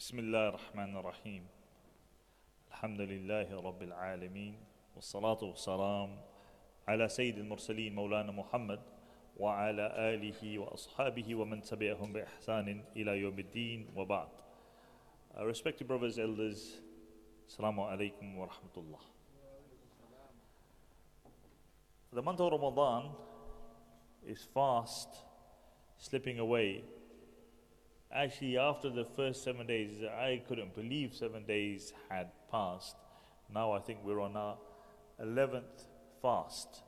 بسم الله الرحمن الرحيم الحمد لله رب العالمين والصلاة والسلام على سيد المرسلين مولانا محمد وعلى آله وأصحابه ومن تبعهم بإحسان إلى يوم الدين وبعد Uh, respected brothers, elders, Assalamu alaikum wa rahmatullah. The month of Ramadan is fast slipping away. Actually, after the first seven days, I couldn't believe seven days had passed. Now I think we're on our 11th fast.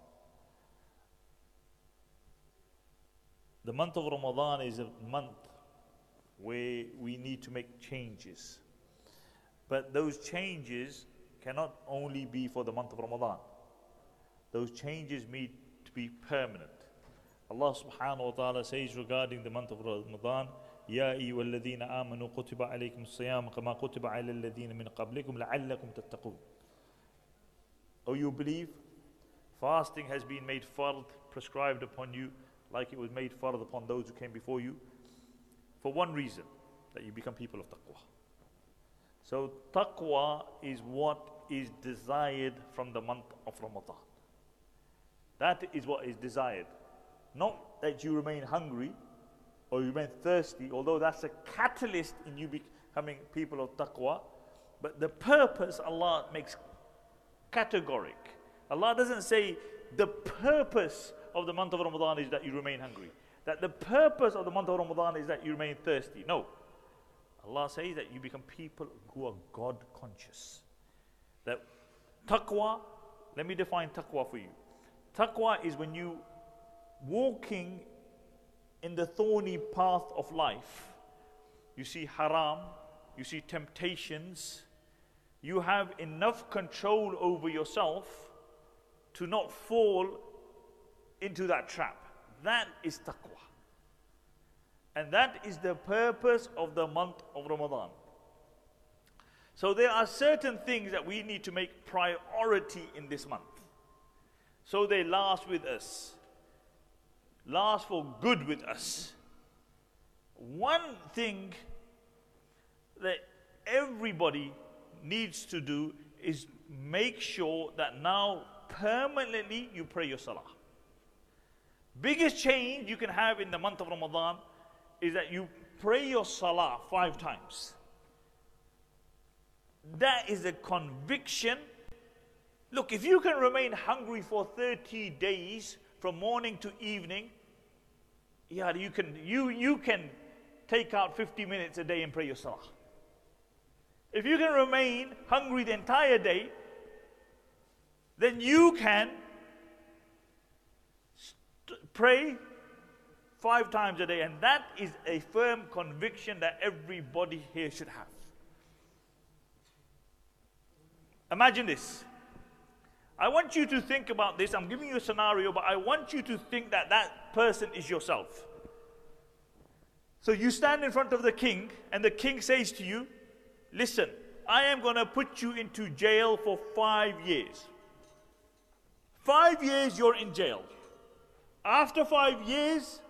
The month of Ramadan is a month where we need to make changes. But those changes cannot only be for the month of Ramadan. Those changes need to be permanent. Allah subhanahu wa ta'ala says regarding the month of Ramadan, يا أيها الذين آمنوا كتب عليكم الصيام كما كتب على الذين من قبلكم لعلكم تتقون. Oh, you believe? Fasting has been made fard, prescribed upon you, like it was made fard upon those who came before you, for one reason, that you become people of taqwa. So, taqwa is what is desired from the month of Ramadan. That is what is desired. Not that you remain hungry or you remain thirsty, although that's a catalyst in you becoming people of taqwa. But the purpose Allah makes categoric. Allah doesn't say the purpose of the month of Ramadan is that you remain hungry. That the purpose of the month of Ramadan is that you remain thirsty. No. Allah says that you become people who are God conscious. That taqwa, let me define taqwa for you. Taqwa is when you walking in the thorny path of life. You see haram, you see temptations, you have enough control over yourself to not fall into that trap. That is taqwa. And that is the purpose of the month of Ramadan. So there are certain things that we need to make priority in this month. So they last with us, last for good with us. One thing that everybody needs to do is make sure that now permanently you pray your salah. Biggest change you can have in the month of Ramadan is that you pray your salah five times. That is a conviction. Look, if you can remain hungry for 30 days from morning to evening, yeah, you can you you can take out 50 minutes a day and pray your salah. If you can remain hungry the entire day, then you can st- pray five times a day. And that is a firm conviction that everybody here should have. Imagine this. I want you to think about this. I'm giving you a scenario, but I want you to think that that person is yourself. So you stand in front of the king, and the king says to you, Listen, I am going to put you into jail for five years. Five years you're in jail. After five years,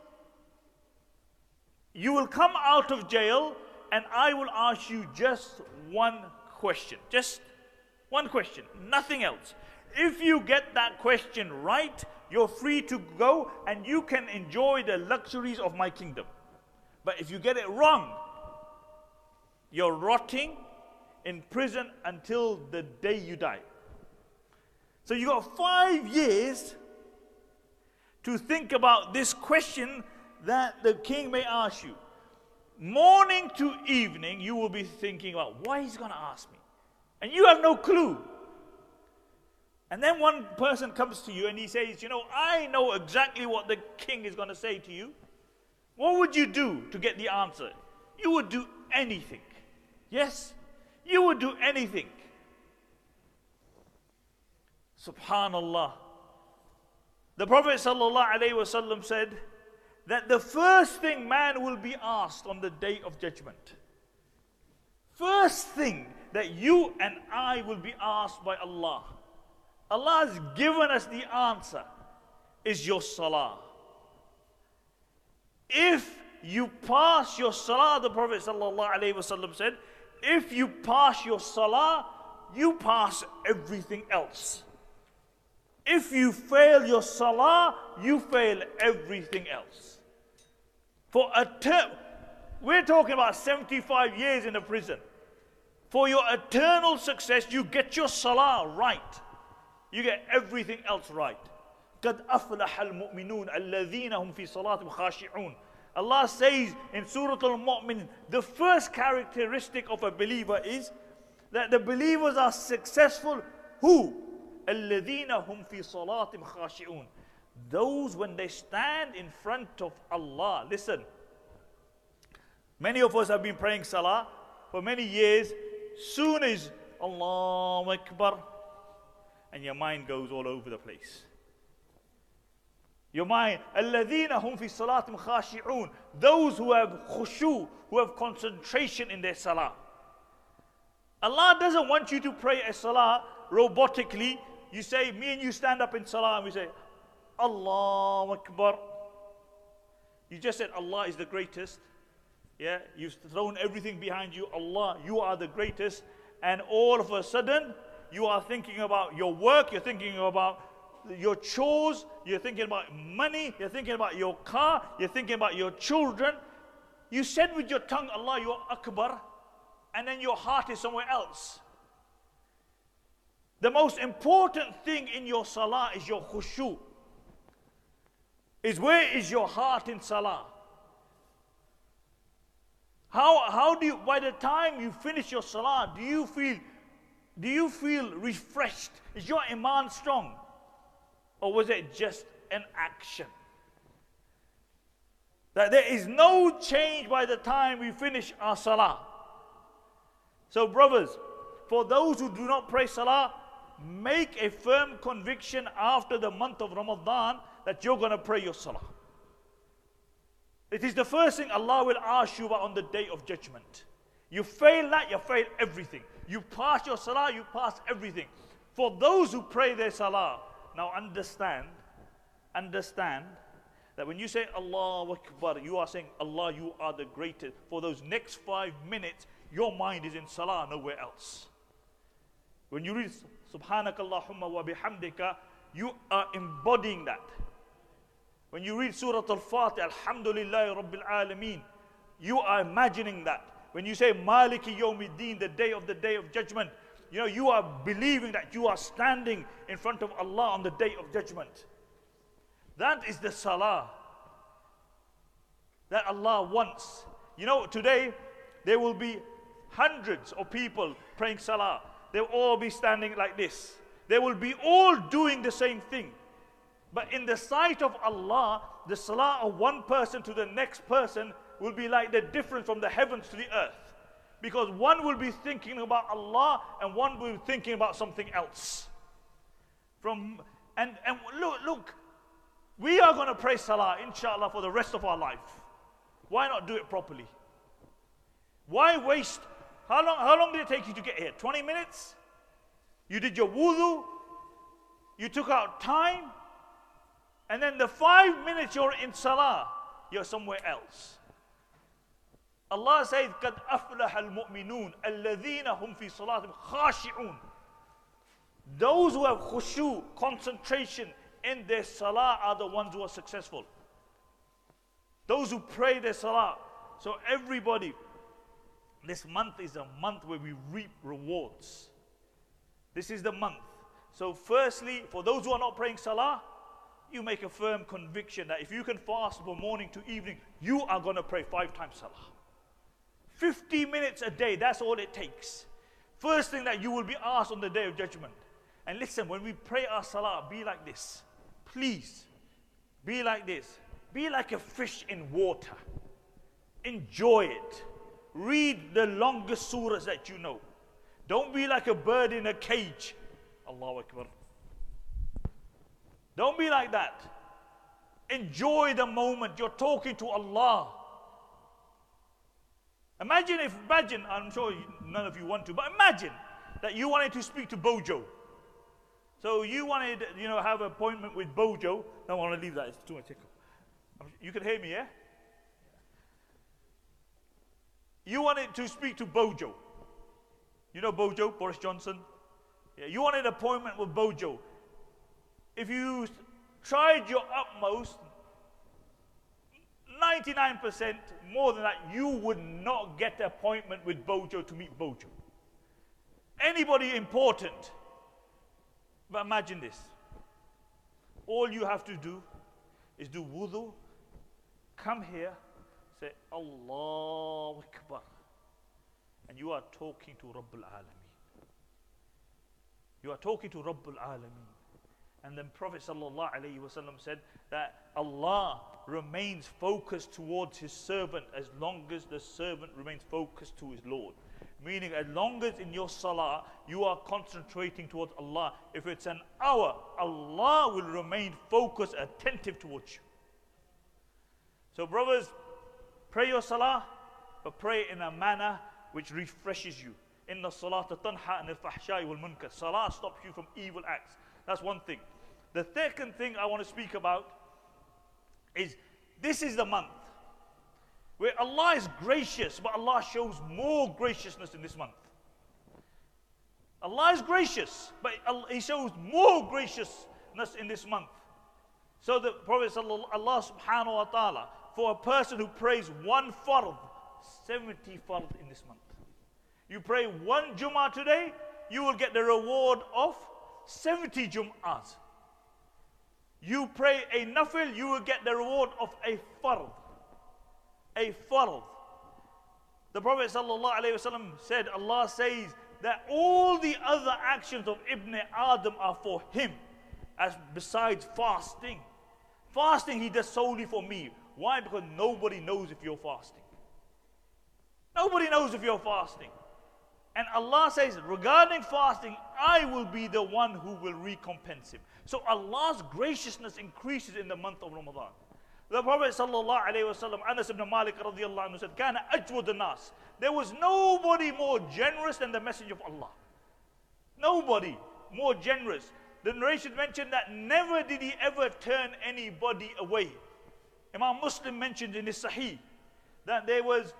you will come out of jail and I will ask you just one question. Just one question, nothing else. If you get that question right, you're free to go and you can enjoy the luxuries of my kingdom. But if you get it wrong, you're rotting in prison until the day you die. So you got five years to think about this question that the king may ask you. Morning to evening, you will be thinking about why he's going to ask me. And you have no clue. And then one person comes to you and he says, You know, I know exactly what the king is going to say to you. What would you do to get the answer? You would do anything. Yes? You would do anything. Subhanallah. The Prophet ﷺ said that the first thing man will be asked on the day of judgment, first thing that you and I will be asked by Allah, Allah has given us the answer, is your salah. If you pass your salah, the Prophet said, if you pass your salah, you pass everything else. If you fail your salah, you fail everything else. For term, we're talking about 75 years in a prison. For your eternal success, you get your salah right You get everything else right. قد أفلح المؤمنون الذين هم في صلاتهم خاشعون Allah says in Surah Al-Mu'min, the first characteristic of a believer is that the believers are successful. Who? الذين هم في صلاتهم خاشعون. Those when they stand in front of Allah. Listen. Many of us have been praying salah for many years. Soon as Allah Akbar, and your mind goes all over the place. Your mind, الَّذِينَ هُمْ فِي صَلَاتِهِمْ خَاشِعُونَ Those who have khushu, who have concentration in their salah. Allah doesn't want you to pray a salah robotically. You say, me and you stand up in salah and we say, Allah Akbar. You just said Allah is the greatest. Yeah, you've thrown everything behind you. Allah, you are the greatest. And all of a sudden, you are thinking about your work, you're thinking about your chores, you're thinking about money, you're thinking about your car, you're thinking about your children. You said with your tongue, Allah, you are Akbar, and then your heart is somewhere else. The most important thing in your salah is your khushu. Is where is your heart in salah? How, how do you, by the time you finish your salah, do you feel, do you feel refreshed? Is your iman strong? Or was it just an action? That there is no change by the time we finish our salah. So, brothers, for those who do not pray salah, make a firm conviction after the month of Ramadan that you're going to pray your salah. It is the first thing Allah will ask you about on the day of judgment. You fail that, you fail everything. You pass your salah, you pass everything. For those who pray their salah, now understand, understand that when you say Allah Akbar, you are saying Allah, you are the greatest. For those next five minutes, your mind is in salah, nowhere else. When you read Subhanakallahumma wa bihamdika, you are embodying that. When you read Surah Al-Fatih, Alhamdulillah Rabbil Alameen, you are imagining that. When you say Maliki Yawmiddin, the day of the day of judgment, you know, you are believing that you are standing in front of Allah on the day of judgment. That is the salah that Allah wants. You know, today there will be hundreds of people praying salah. They'll all be standing like this. They will be all doing the same thing. But in the sight of Allah, the salah of one person to the next person will be like the difference from the heavens to the earth. Because one will be thinking about Allah and one will be thinking about something else. From and, and look, look, we are to pray Salah, inshallah, for the rest of our life. Why not do it properly? Why waste? How long, how long did it take you to get here? 20 minutes? You did your wudu, you took out time, and then the five minutes you're in Salah, you're somewhere else. Allah says, قَدْ أَفْلَحَ الْمُؤْمِنُونَ الَّذِينَ هُمْ فِي صَلَاتِهِمْ خَاشِعُونَ Those who have khushu, concentration in their salah are the ones who are successful. Those who pray their salah. So everybody, this month is a month where we reap rewards. This is the month. So firstly, for those who are not praying salah, you make a firm conviction that if you can fast from morning to evening, you are going to pray five times salah. 50 minutes a day, that's all it takes. First thing that you will be asked on the day of judgment. And listen, when we pray our salah, be like this. Please, be like this. Be like a fish in water. Enjoy it. Read the longest surahs that you know. Don't be like a bird in a cage. Allahu Akbar. Don't be like that. Enjoy the moment. You're talking to Allah. Imagine if, imagine, I'm sure none of you want to, but imagine that you wanted to speak to Bojo. So you wanted, you know, have an appointment with Bojo. No, I want to leave that, it's too much. You can hear me, yeah? You wanted to speak to Bojo. You know Bojo, Boris Johnson? Yeah, you wanted an appointment with Bojo. If you tried your utmost, 99% more than that, you would not get an appointment with Bojo to meet Bojo. Anybody important. But imagine this. All you have to do is do wudu, come here, say Allah Akbar. And you are talking to Rabbul Alameen. You are talking to Rabbul Alameen. And then Prophet ﷺ said that Allah remains focused towards his servant as long as the servant remains focused to his Lord. Meaning, as long as in your salah you are concentrating towards Allah, if it's an hour, Allah will remain focused, attentive towards you. So, brothers, pray your salah, but pray in a manner which refreshes you. In the salah tanha and al wal munkar. Salah stops you from evil acts. That's one thing. The second thing I want to speak about is this is the month where Allah is gracious, but Allah shows more graciousness in this month. Allah is gracious, but He shows more graciousness in this month. So the Prophet Allah subhanahu wa ta'ala, for a person who prays one fard, 70 fard in this month. You pray one Jummah today, you will get the reward of 70 Jum'ahs. You pray a nafil, you will get the reward of a fard. A fard. The Prophet ﷺ said, Allah says that all the other actions of Ibn Adam are for him, as besides fasting. Fasting he does solely for me. Why? Because nobody knows if you're fasting. Nobody knows if you're fasting. And Allah says, regarding fasting, I will be the one who will recompense him. So Allah's graciousness increases in the month of Ramadan. The Prophet sallallahu alaihi wasallam, Anas ibn Malik radiallahu anhu said, "Kana ajwad nas." There was nobody more generous than the Messenger of Allah. Nobody more generous. The narration mentioned that never did he ever turn anybody away. Imam Muslim mentioned in his Sahih that there was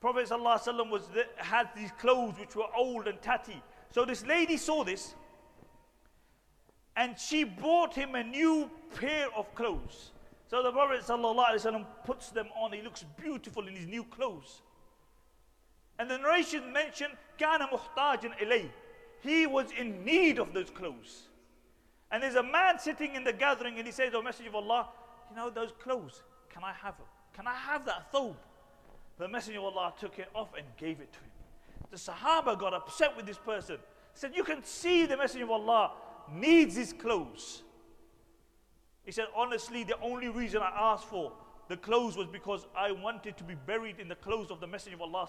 Prophet ﷺ was had these clothes which were old and tatty. So this lady saw this and she bought him a new pair of clothes. So the Prophet ﷺ puts them on. He looks beautiful in his new clothes. And the narration mentioned. He was in need of those clothes. And there's a man sitting in the gathering and he says, Oh, Messenger of Allah, you know those clothes, can I have them? Can I have that thobe? The Messenger of Allah took it off and gave it to him. The Sahaba got upset with this person. Said, You can see the Messenger of Allah needs his clothes. He said, Honestly, the only reason I asked for the clothes was because I wanted to be buried in the clothes of the Messenger of Allah.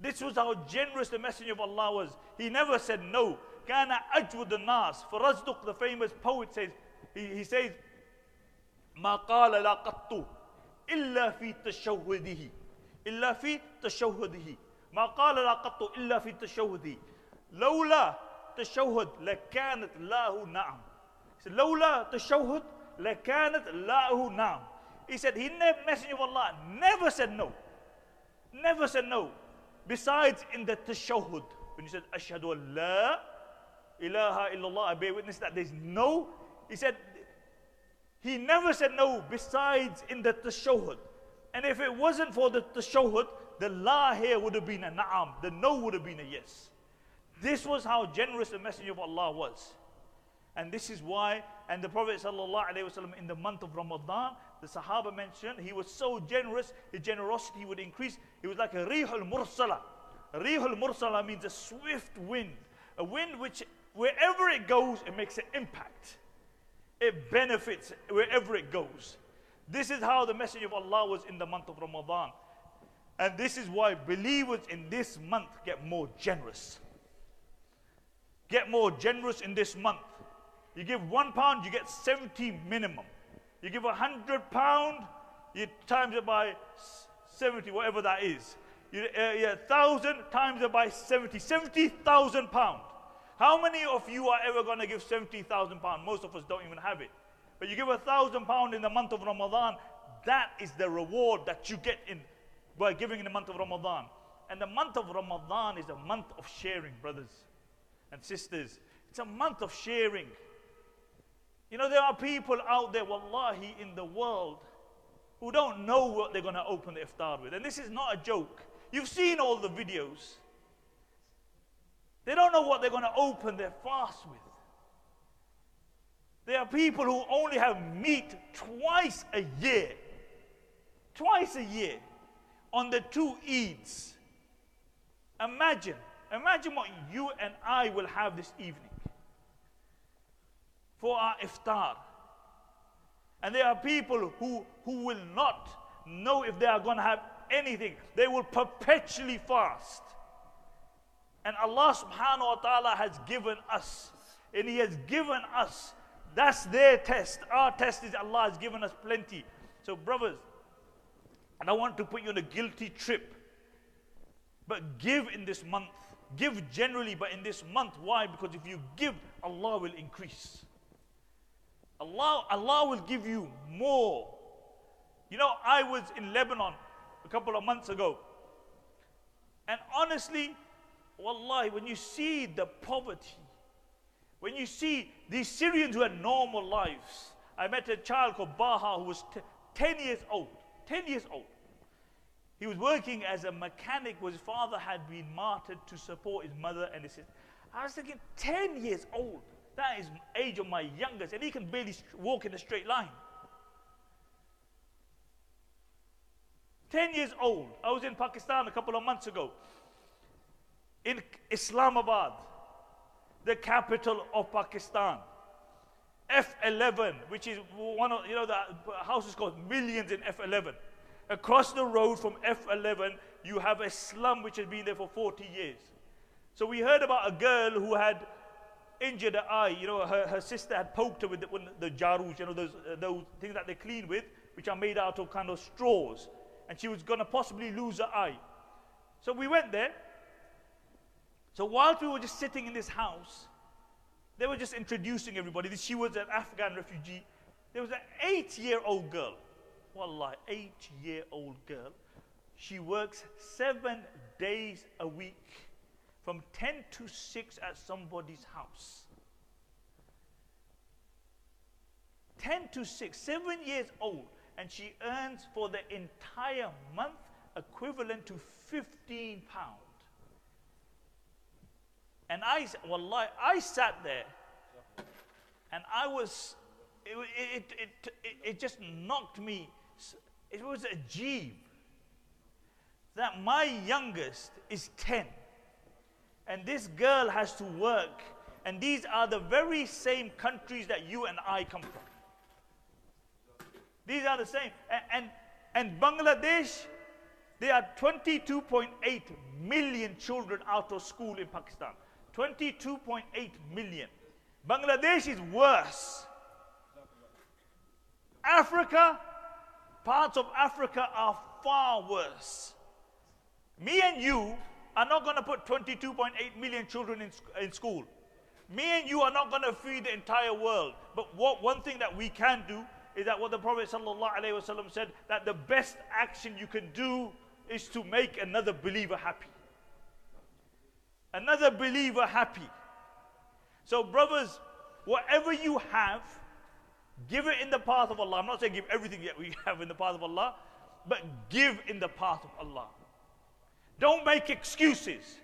This was how generous the Messenger of Allah was. He never said no. Kana ajwud nas. For Razduq, the famous poet, says, he, he says, ما قال لا قط إلا في تشهده إلا في تشهده ما قال لا قط إلا في تشهده لولا تشهد لكانت له نعم لولا تشهد لكانت له نعم He said, he never, Messenger of Allah never said no. Never said no. Besides in the tashahud, when he said, Ashhadu an la ilaha illallah, I bear witness that there's no. He said, he never said no besides in the tashahud. And if it wasn't for the tashahud, the la here would have been a na'am. The no would have been a yes. This was how generous the Messenger of Allah was. And this is why, and the Prophet ﷺ in the month of Ramadan, the Sahaba mentioned he was so generous, his generosity would increase. He was like a rihul mursala. Rihul mursala means a swift wind, a wind which wherever it goes, it makes an impact it benefits wherever it goes. This is how the message of Allah was in the month of Ramadan. And this is why believers in this month get more generous. Get more generous in this month. You give one pound, you get 70 minimum. You give a hundred pound, you times it by 70, whatever that is. You, uh, yeah, thousand times it by 70, 70,000 pound. How many of you are ever going to give 70,000 pounds? Most of us don't even have it. But you give a thousand pound in the month of Ramadan, that is the reward that you get in by giving in the month of Ramadan. And the month of Ramadan is a month of sharing, brothers and sisters. It's a month of sharing. You know, there are people out there, wallahi, in the world who don't know what they're going to open the iftar with. And this is not a joke. You've seen all the videos. They don't know what they're going to open their fast with. There are people who only have meat twice a year. Twice a year on the two Eids. Imagine, imagine what you and I will have this evening for our iftar. And there are people who, who will not know if they are going to have anything. They will perpetually fast. And Allah subhanahu wa ta'ala has given us, and He has given us, that's their test. Our test is Allah has given us plenty. So, brothers, and I want to put you on a guilty trip. But give in this month. Give generally, but in this month. Why? Because if you give, Allah will increase. Allah, Allah will give you more. You know, I was in Lebanon a couple of months ago. And honestly, wallahi, when you see the poverty, when you see these Syrians who had normal lives, I met a child called Baha who was 10 years old. 10 years old. He was working as a mechanic his father had been martyred to support his mother and his sister. I was thinking, 10 years old. That is age of my youngest, and he can barely walk in a straight line. 10 years old. I was in Pakistan a couple of months ago. In Islamabad, the capital of Pakistan. F11, which is one of, you know, the house is called millions in F11. Across the road from F11, you have a slum which has been there for 40 years. So we heard about a girl who had injured her eye. You know, her, her sister had poked her with the, the jarus, you know, those, uh, those things that they clean with, which are made out of kind of straws. And she was going to possibly lose her eye. So we went there. So whilst we were just sitting in this house, they were just introducing everybody. She was an Afghan refugee. There was an eight year old girl. Wallah, eight year old girl. She works seven days a week from 10 to 6 at somebody's house. 10 to 6, seven years old, and she earns for the entire month equivalent to 15 pounds. And I, wallah, I sat there and I was, it, it, it, it, it just knocked me. It was a jeeb that my youngest is 10 and this girl has to work. And these are the very same countries that you and I come from. These are the same. And, and, and Bangladesh, there are 22.8 million children out of school in Pakistan. 22.8 million. Bangladesh is worse. Africa, parts of Africa are far worse. Me and you are not going to put 22.8 million children in, in school. Me and you are not going to feed the entire world. But what one thing that we can do is that what the Prophet ﷺ said that the best action you can do is to make another believer happy. Another believer happy. So, brothers, whatever you have, give it in the path of Allah. I'm not saying give everything that we have in the path of Allah, but give in the path of Allah. Don't make excuses.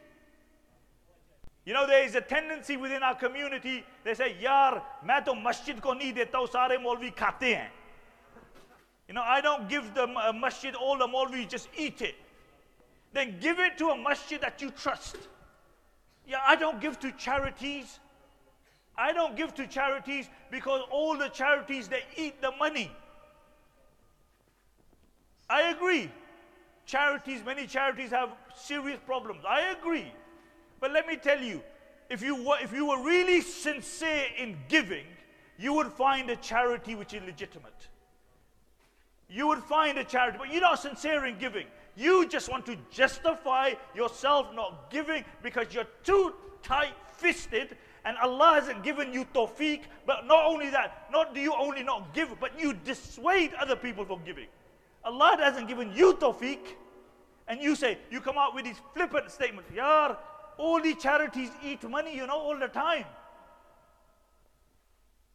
You know, there is a tendency within our community, they say, Yar, to masjid ko sare maulvi khate hain. You know, I don't give the masjid, all the maulvi just eat it. Then give it to a masjid that you trust. Yeah, I don't give to charities. I don't give to charities because all the charities, they eat the money. I agree. Charities, many charities have serious problems. I agree. But let me tell you, if you, were, if you were really sincere in giving, you would find a charity which is legitimate. You would find a charity, but you're not sincere in giving. You just want to justify yourself not giving because you're too tight fisted and Allah hasn't given you tawfiq. But not only that, not do you only not give, but you dissuade other people from giving. Allah hasn't given you tawfiq. And you say, you come out with these flippant statements. Yar, all these charities eat money, you know, all the time.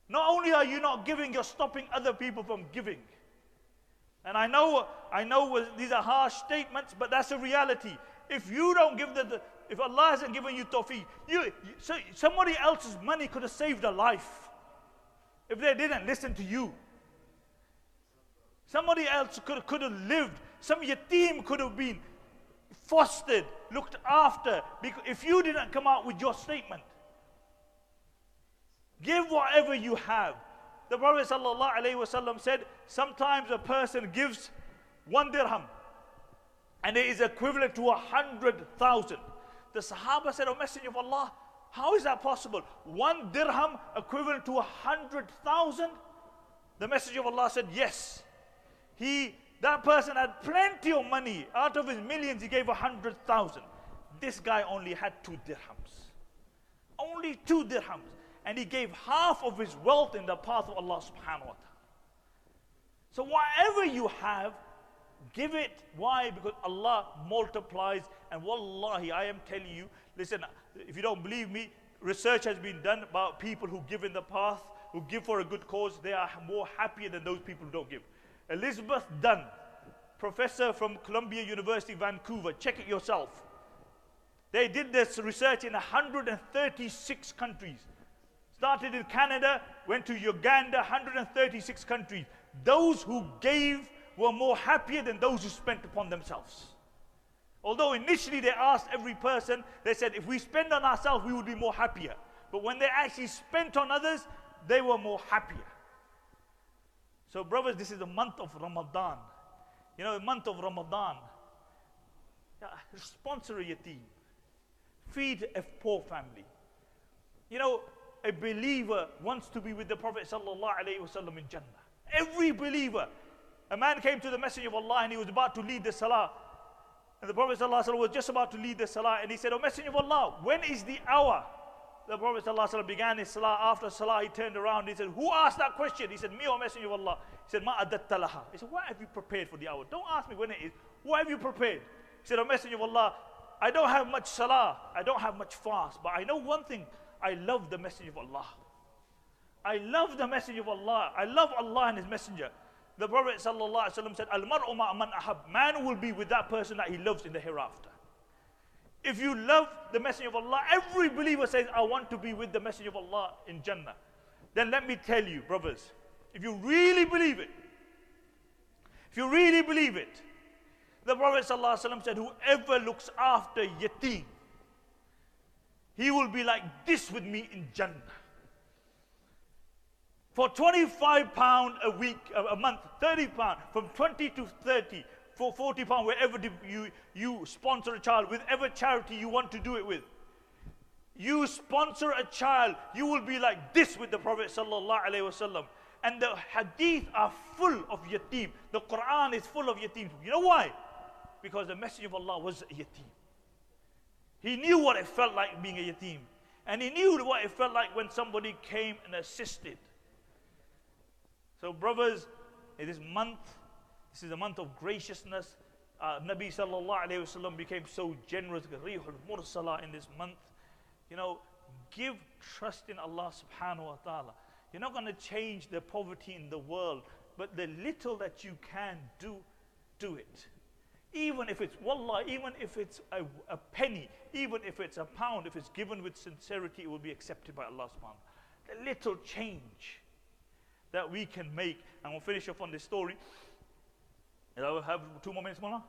Not only are you not giving, you're stopping other people from giving. And I know, I know these are harsh statements, but that's a reality. If you don't give the, the if Allah hasn't given you tawfiq, you, so somebody else's money could have saved a life if they didn't listen to you. Somebody else could, could have lived. Some yatim could have been fostered, looked after, because if you didn't come out with your statement. Give whatever you have. The Prophet ﷺ said, sometimes a person gives one dirham and it is equivalent to a hundred thousand. The Sahaba said, O Messenger of Allah, how is that possible? One dirham equivalent to a hundred thousand? The Messenger of Allah said, Yes. He that person had plenty of money. Out of his millions, he gave a hundred thousand. This guy only had two dirhams. Only two dirhams. And he gave half of his wealth in the path of Allah subhanahu wa ta'ala. So whatever you have, give it. Why? Because Allah multiplies. And wallahi, I am telling you, listen, if you don't believe me, research has been done about people who give in the path, who give for a good cause. They are more happier than those people who don't give. Elizabeth Dunn, professor from Columbia University, Vancouver. Check it yourself. They did this research in 136 countries. Started in Canada, went to Uganda, 136 countries. Those who gave were more happier than those who spent upon themselves. Although initially they asked every person, they said, if we spend on ourselves, we would be more happier. But when they actually spent on others, they were more happier. So, brothers, this is the month of Ramadan. You know, the month of Ramadan. Sponsor a yatim. Feed a poor family. You know, a believer wants to be with the Prophet wasallam in Jannah. Every believer. A man came to the Messenger of Allah and he was about to lead the Salah. And the Prophet ﷺ was just about to lead the Salah and he said, O Messenger of Allah, when is the hour? the Prophet ﷺ began his salah. After salah, he turned around. He said, Who asked that question? He said, Me O Messenger of Allah. He said, Ma talaha. He said, What have you prepared for the hour? Don't ask me when it is. What have you prepared? He said, O Messenger of Allah, I don't have much salah. I don't have much fast. But I know one thing. I love the message of Allah. I love the message of Allah. I love Allah and His Messenger. The Prophet said, Al mar'u man ahab. Man will be with that person that he loves in the hereafter. If you love the message of Allah, every believer says, I want to be with the message of Allah in Jannah. Then let me tell you, brothers, if you really believe it, if you really believe it, the Prophet said, Whoever looks after yatim, he will be like this with me in Jannah. For 25 pound a week, a month, 30 pound, from 20 to 30, for 40 pounds, wherever you, you sponsor a child, whatever charity you want to do it with. You sponsor a child, you will be like this with the Prophet sallallahu alaihi wasallam. And the hadith are full of yatim. The Quran is full of yatim. You know why? Because the message of Allah was yatim. He knew what it felt like being a yatim. And he knew what it felt like when somebody came and assisted. So, brothers, in this month, this is a month of graciousness. Uh, Nabi sallallahu wasallam became so generous, in this month. You know, give trust in Allah subhanahu wa ta'ala. You're not going to change the poverty in the world, but the little that you can do, do it. Even if it's wallah, even if it's a, a penny, even if it's a pound, if it's given with sincerity, it will be accepted by Allah subhanahu. The little change that we can make. And we'll finish off on this story. And I will have two more minutes more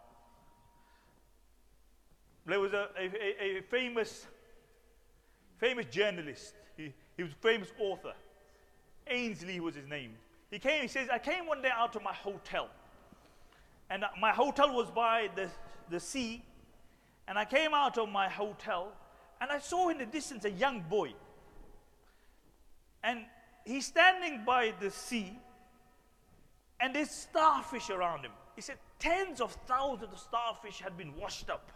There was a, a, a, famous, famous journalist. He, he was a famous author. Ainsley was his name. He came, he says, I came one day out of my hotel. And my hotel was by the, the sea. And I came out of my hotel and I saw in the distance a young boy. And he's standing by the sea and there's starfish around him. He said tens of thousands of starfish had been washed up.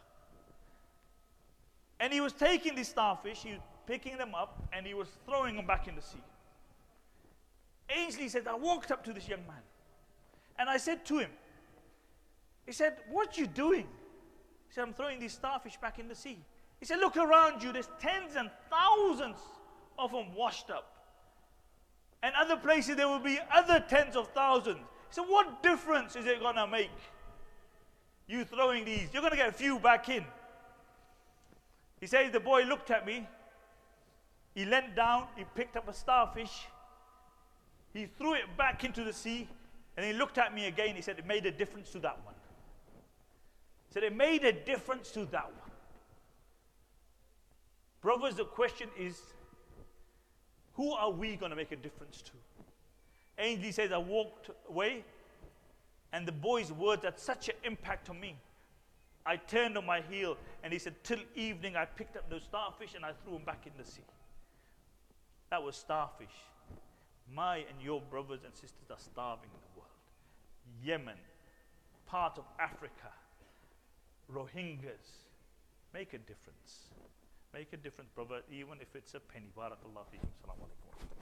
And he was taking these starfish, he was picking them up, and he was throwing them back in the sea. Ainsley said, I walked up to this young man and I said to him, He said, What you doing? He said, I'm throwing these starfish back in the sea. He said, Look around you, there's tens and thousands of them washed up. And other places there will be other tens of thousands. He said, What difference is it going to make? You throwing these, you're going to get a few back in. He says, The boy looked at me. He leant down, he picked up a starfish, he threw it back into the sea, and he looked at me again. He said, It made a difference to that one. Said, It made a difference to that one. Brothers, the question is, who are we going to make a difference to? Ainsley says, I walked away, and the boy's words had such an impact on me. I turned on my heel, and he said, Till evening, I picked up those starfish and I threw them back in the sea. That was starfish. My and your brothers and sisters are starving in the world. Yemen, part of Africa, Rohingyas. Make a difference. Make a difference, brother, even if it's a penny. Barakallah alaikum.